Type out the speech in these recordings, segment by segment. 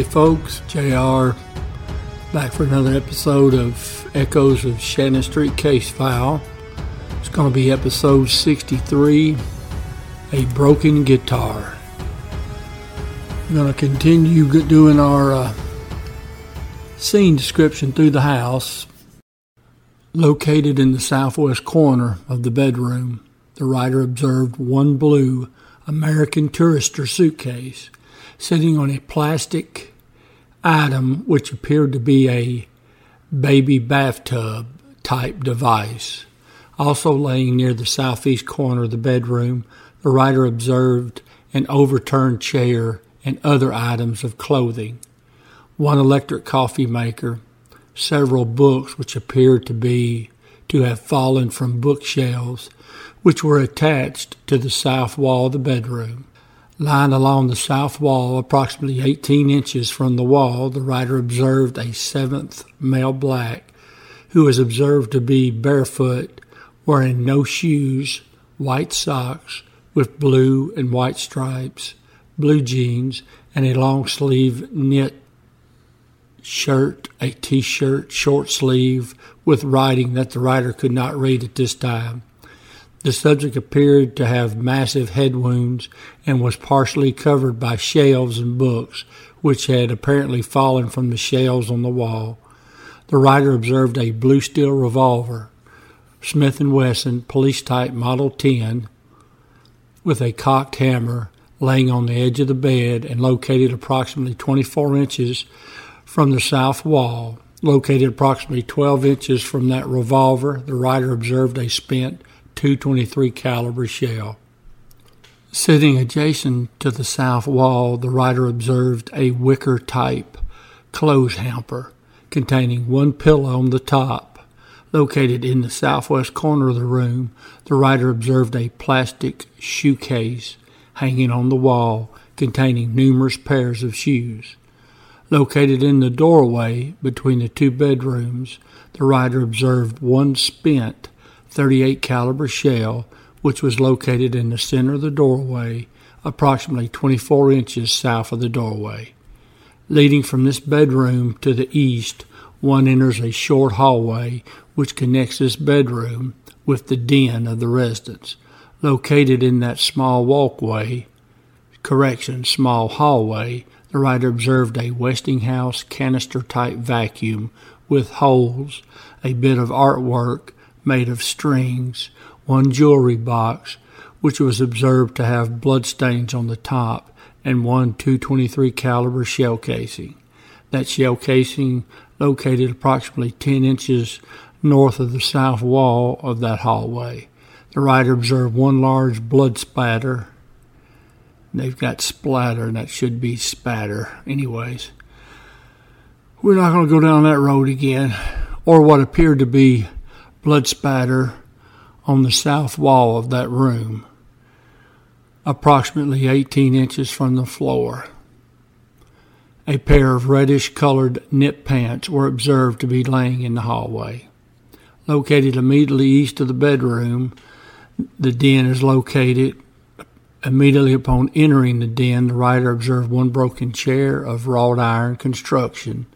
Hey folks, JR back for another episode of Echoes of Shannon Street Case File. It's going to be episode 63 A Broken Guitar. We're going to continue doing our uh, scene description through the house. Located in the southwest corner of the bedroom, the writer observed one blue American Tourister suitcase sitting on a plastic item which appeared to be a baby bathtub type device. Also laying near the southeast corner of the bedroom, the writer observed an overturned chair and other items of clothing, one electric coffee maker, several books which appeared to be to have fallen from bookshelves which were attached to the south wall of the bedroom. Lying along the south wall, approximately 18 inches from the wall, the writer observed a seventh male black who was observed to be barefoot, wearing no shoes, white socks with blue and white stripes, blue jeans, and a long sleeve knit shirt, a t shirt, short sleeve, with writing that the writer could not read at this time. The subject appeared to have massive head wounds and was partially covered by shelves and books, which had apparently fallen from the shelves on the wall. The writer observed a blue steel revolver, Smith & Wesson police type Model 10, with a cocked hammer laying on the edge of the bed and located approximately 24 inches from the south wall. Located approximately 12 inches from that revolver, the writer observed a spent 223 caliber shell. Sitting adjacent to the south wall, the writer observed a wicker type clothes hamper containing one pillow on the top. Located in the southwest corner of the room, the writer observed a plastic shoe case hanging on the wall containing numerous pairs of shoes. Located in the doorway between the two bedrooms, the writer observed one spent 38 caliber shell which was located in the center of the doorway approximately 24 inches south of the doorway. Leading from this bedroom to the east, one enters a short hallway which connects this bedroom with the den of the residence. Located in that small walkway, correction, small hallway, the writer observed a Westinghouse canister type vacuum with holes, a bit of artwork, made of strings, one jewelry box, which was observed to have bloodstains on the top, and one 223 caliber shell casing. That shell casing located approximately 10 inches north of the south wall of that hallway. The writer observed one large blood spatter. They've got splatter, and that should be spatter. Anyways, we're not going to go down that road again, or what appeared to be blood spatter on the south wall of that room, approximately 18 inches from the floor. A pair of reddish colored knit pants were observed to be laying in the hallway. Located immediately east of the bedroom, the den is located. Immediately upon entering the den, the writer observed one broken chair of wrought iron construction.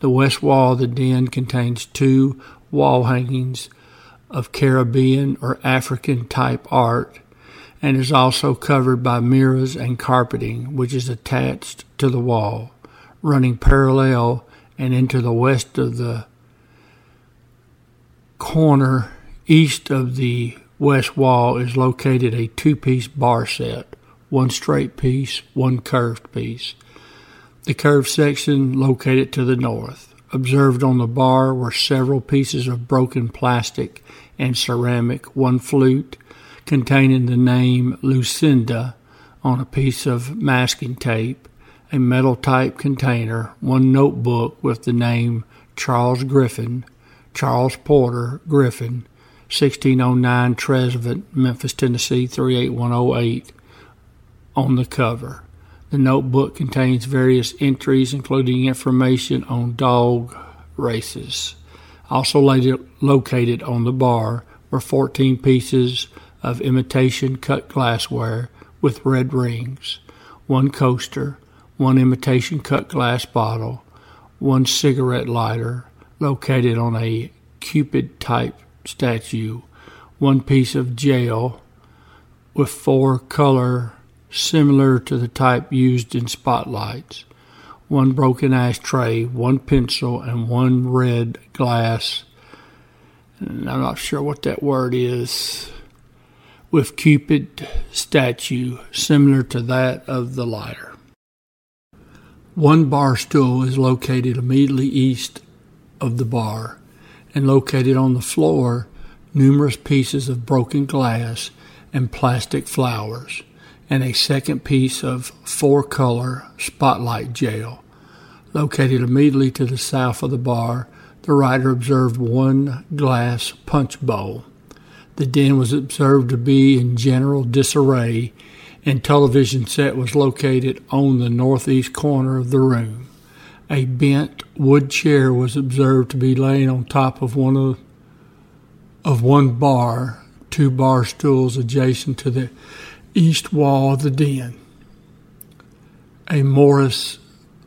The west wall of the den contains two wall hangings of Caribbean or African type art and is also covered by mirrors and carpeting, which is attached to the wall, running parallel and into the west of the corner east of the west wall is located a two piece bar set, one straight piece, one curved piece. The curved section located to the north. Observed on the bar were several pieces of broken plastic and ceramic, one flute containing the name Lucinda on a piece of masking tape, a metal type container, one notebook with the name Charles Griffin, Charles Porter Griffin, 1609 Trezevant, Memphis, Tennessee 38108 on the cover. The notebook contains various entries, including information on dog races. Also located on the bar were 14 pieces of imitation cut glassware with red rings, one coaster, one imitation cut glass bottle, one cigarette lighter located on a Cupid type statue, one piece of gel with four color similar to the type used in spotlights, one broken ashtray, one pencil, and one red glass. And I'm not sure what that word is. With Cupid statue similar to that of the lighter. One bar stool is located immediately east of the bar, and located on the floor, numerous pieces of broken glass and plastic flowers, and a second piece of four color spotlight gel. Located immediately to the south of the bar, the writer observed one glass punch bowl. The den was observed to be in general disarray and television set was located on the northeast corner of the room. A bent wood chair was observed to be laying on top of one of, of one bar, two bar stools adjacent to the east wall of the den. A Morse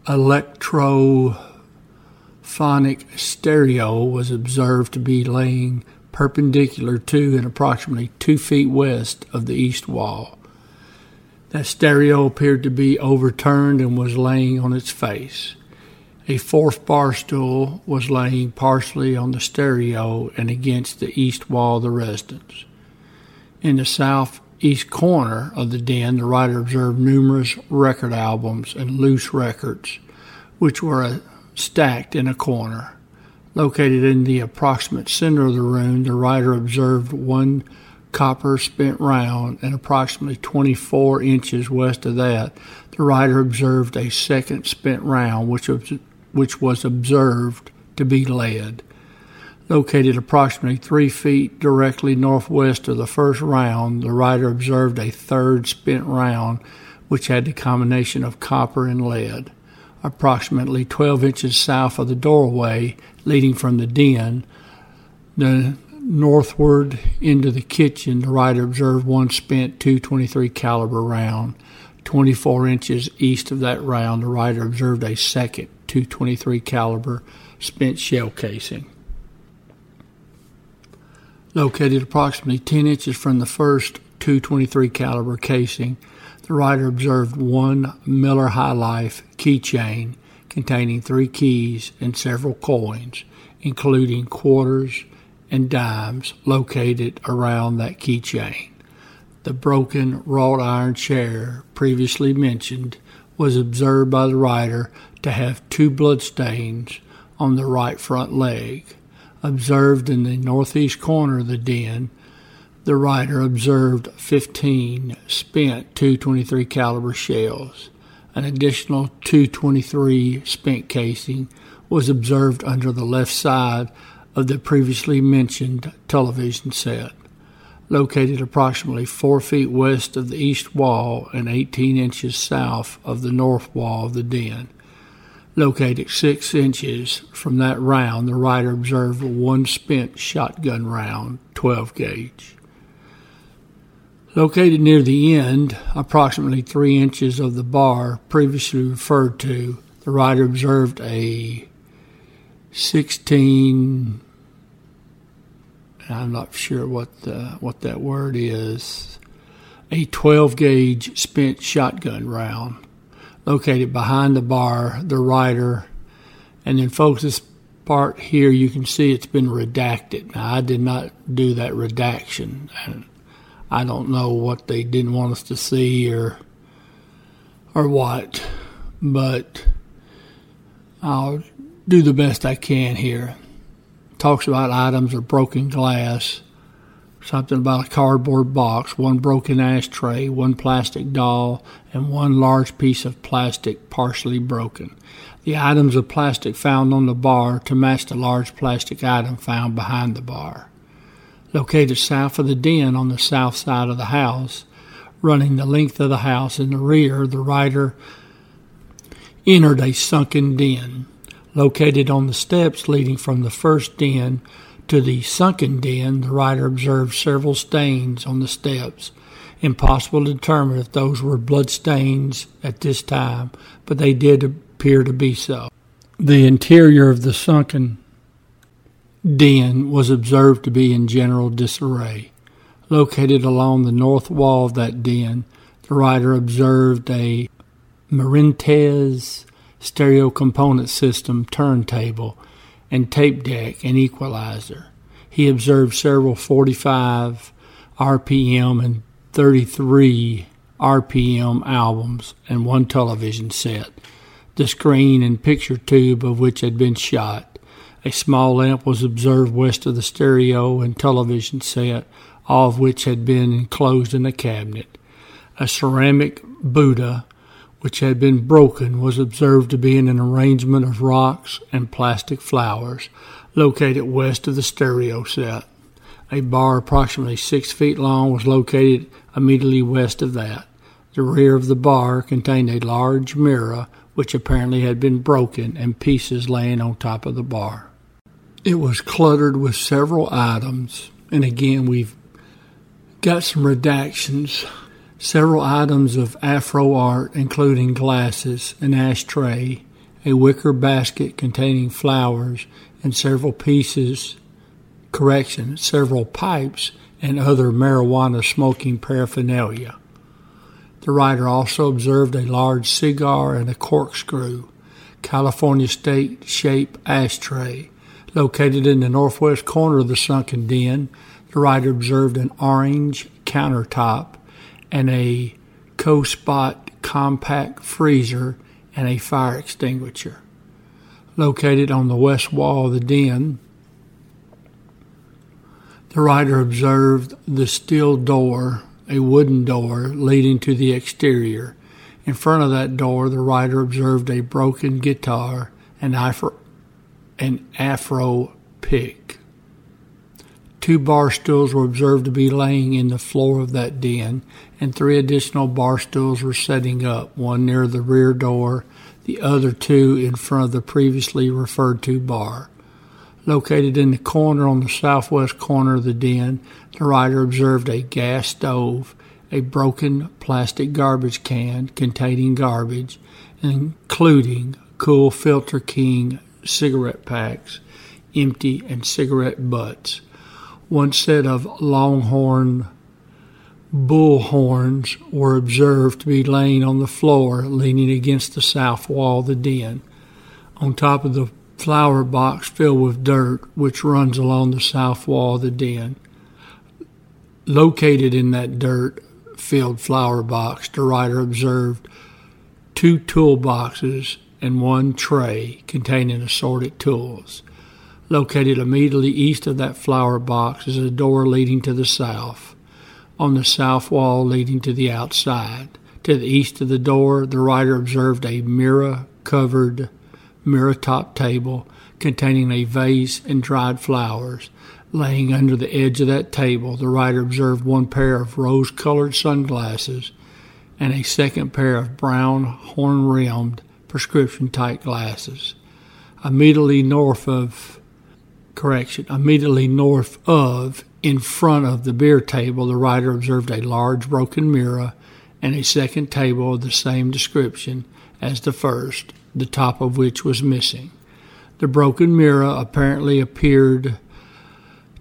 Electrophonic stereo was observed to be laying perpendicular to and approximately two feet west of the east wall. That stereo appeared to be overturned and was laying on its face. A fourth bar stool was laying partially on the stereo and against the east wall of the residence. In the southeast corner of the den, the writer observed numerous record albums and loose records, which were uh, stacked in a corner. Located in the approximate center of the room, the writer observed one copper spent round, and approximately 24 inches west of that, the writer observed a second spent round, which was, which was observed to be lead. Located approximately three feet directly northwest of the first round, the writer observed a third spent round, which had the combination of copper and lead. Approximately 12 inches south of the doorway leading from the den, the northward into the kitchen, the writer observed one spent 223 caliber round. 24 inches east of that round, the writer observed a second 223 caliber spent shell casing. Located approximately 10 inches from the first 223 caliber casing, the writer observed one Miller High Life keychain containing three keys and several coins, including quarters, and dimes located around that keychain. The broken wrought iron chair previously mentioned was observed by the writer to have two bloodstains on the right front leg. Observed in the northeast corner of the den, the writer observed 15 spent 223 caliber shells. An additional 223 spent casing was observed under the left side of the previously mentioned television set, located approximately four feet west of the east wall and 18 inches south of the north wall of the den. Located six inches from that round, the writer observed one spent shotgun round, 12 gauge. Located near the end, approximately three inches of the bar previously referred to, the writer observed a 16 I'm not sure what the, what that word is. A 12 gauge spent shotgun round located behind the bar, the writer, and then folks, this part here you can see it's been redacted. Now I did not do that redaction, and I don't know what they didn't want us to see or or what, but I'll do the best I can here. Talks about items of broken glass, something about a cardboard box, one broken ashtray, one plastic doll, and one large piece of plastic partially broken. The items of plastic found on the bar to match the large plastic item found behind the bar. Located south of the den on the south side of the house, running the length of the house in the rear, the writer entered a sunken den located on the steps leading from the first den to the sunken den, the writer observed several stains on the steps, Impossible to determine if those were blood stains at this time, but they did appear to be so. The interior of the sunken den was observed to be in general disarray. Located along the north wall of that den, the writer observed a Marantz stereo component system turntable and tape deck and equalizer. He observed several 45 RPM and 33 RPM albums and one television set, the screen and picture tube of which had been shot. A small lamp was observed west of the stereo and television set, all of which had been enclosed in a cabinet. A ceramic Buddha, which had been broken, was observed to be in an arrangement of rocks and plastic flowers located west of the stereo set. A bar approximately six feet long was located immediately west of that. The rear of the bar contained a large mirror which apparently had been broken and pieces laying on top of the bar. It was cluttered with several items, and again, we've got some redactions. Several items of Afro art, including glasses, an ashtray, a wicker basket containing flowers, and several pieces, correction, several pipes and other marijuana smoking paraphernalia. The writer also observed a large cigar and a corkscrew, California state shape ashtray. Located in the northwest corner of the sunken den, the writer observed an orange countertop and a Coldspot compact freezer and a fire extinguisher. Located on the west wall of the den, the writer observed the steel door, a wooden door leading to the exterior. In front of that door, the writer observed a broken guitar and afro, an afro pick. Two bar stools were observed to be laying in the floor of that den, and three additional bar stools were setting up, one near the rear door, the other two in front of the previously referred to bar. Located in the corner on the southwest corner of the den, the writer observed a gas stove, a broken plastic garbage can containing garbage, including Kool Filter King cigarette packs, empty, and cigarette butts. One set of Longhorn bull horns were observed to be laying on the floor, leaning against the south wall of the den. On top of the flower box filled with dirt which runs along the south wall of the den. Located in that dirt filled flower box, the writer observed two toolboxes and one tray containing assorted tools. Located immediately east of that flower box is a door leading to the south. On the south wall leading to the outside. To the east of the door, the writer observed a mirror covered mirror top table containing a vase and dried flowers. Laying under the edge of that table, the writer observed one pair of rose colored sunglasses and a second pair of brown horn rimmed prescription type glasses. Immediately north of, correction, immediately north of, in front of the beer table, the writer observed a large broken mirror and a second table of the same description as the first the top of which was missing. The broken mirror apparently appeared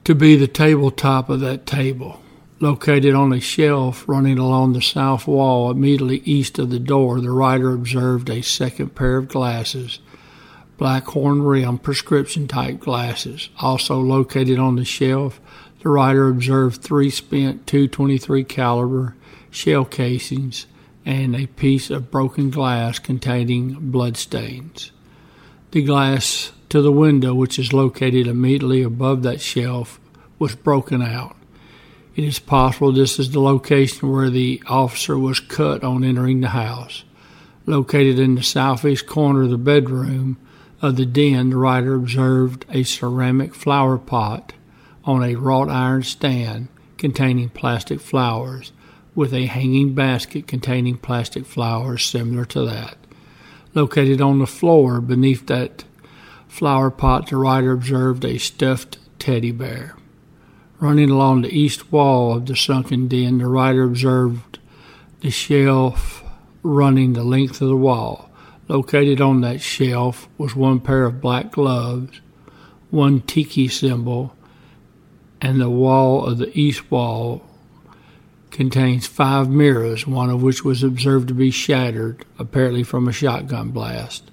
to be the tabletop of that table. Located on a shelf running along the south wall immediately east of the door, the writer observed a second pair of glasses, black horn rim prescription type glasses. Also located on the shelf, the writer observed three spent 223 caliber shell casings and a piece of broken glass containing bloodstains. The glass to the window, which is located immediately above that shelf, was broken out. It is possible this is the location where the officer was cut on entering the house. Located in the southeast corner of the bedroom of the den, the writer observed a ceramic flower pot on a wrought iron stand containing plastic flowers with a hanging basket containing plastic flowers similar to that. Located on the floor beneath that flower pot, the writer observed a stuffed teddy bear. Running along the east wall of the sunken den, the writer observed the shelf running the length of the wall. Located on that shelf was one pair of black gloves, one tiki symbol, and the wall of the east wall contains five mirrors, one of which was observed to be shattered, apparently from a shotgun blast.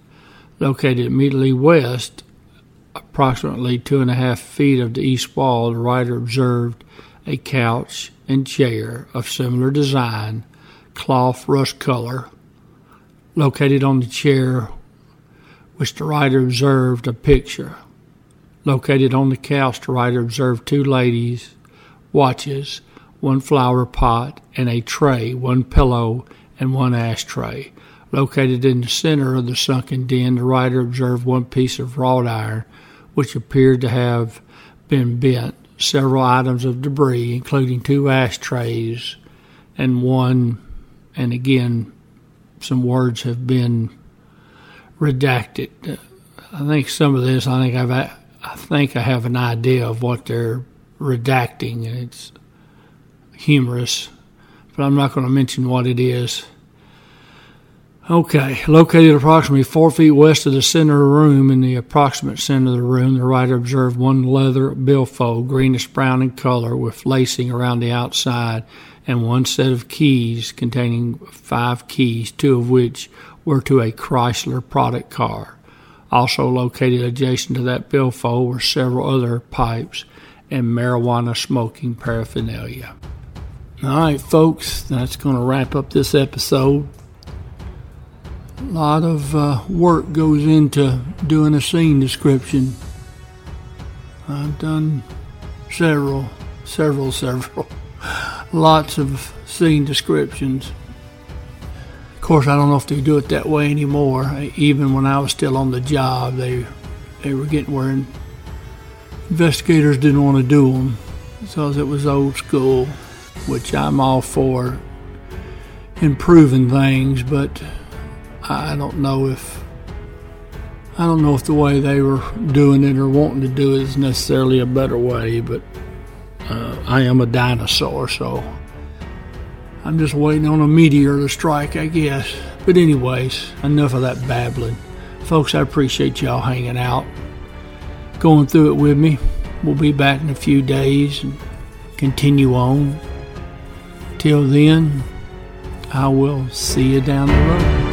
Located immediately west, approximately two and a half feet of the east wall, the writer observed a couch and chair of similar design, cloth rust color. Located on the chair, which the writer observed a picture. Located on the couch, the writer observed two ladies' watches one flower pot, and a tray, one pillow, and one ashtray. Located in the center of the sunken den, the writer observed one piece of wrought iron which appeared to have been bent, several items of debris, including two ashtrays and one, and again, some words have been redacted. I think some of this, I think I've, I think I have an idea of what they're redacting. It's humorous, but I'm not going to mention what it is. Okay, located approximately four feet west of the center of the room, in the approximate center of the room, the writer observed one leather billfold, greenish brown in color, with lacing around the outside, and one set of keys containing five keys, two of which were to a Chrysler product car. Also located adjacent to that billfold were several other pipes and marijuana smoking paraphernalia. All right, folks, that's going to wrap up this episode. A lot of uh, work goes into doing a scene description. I've done several, several, several, lots of scene descriptions. Course, I don't know if they do it that way anymore. Even when I was still on the job, they they were getting where investigators didn't want to do them because it was old school which I'm all for improving things, but I don't know if I don't know if the way they were doing it or wanting to do it is necessarily a better way, but uh, I am a dinosaur, so I'm just waiting on a meteor to strike, I guess. But, anyways, enough of that babbling. Folks, I appreciate y'all hanging out, going through it with me. We'll be back in a few days and continue on. Till then, I will see you down the road.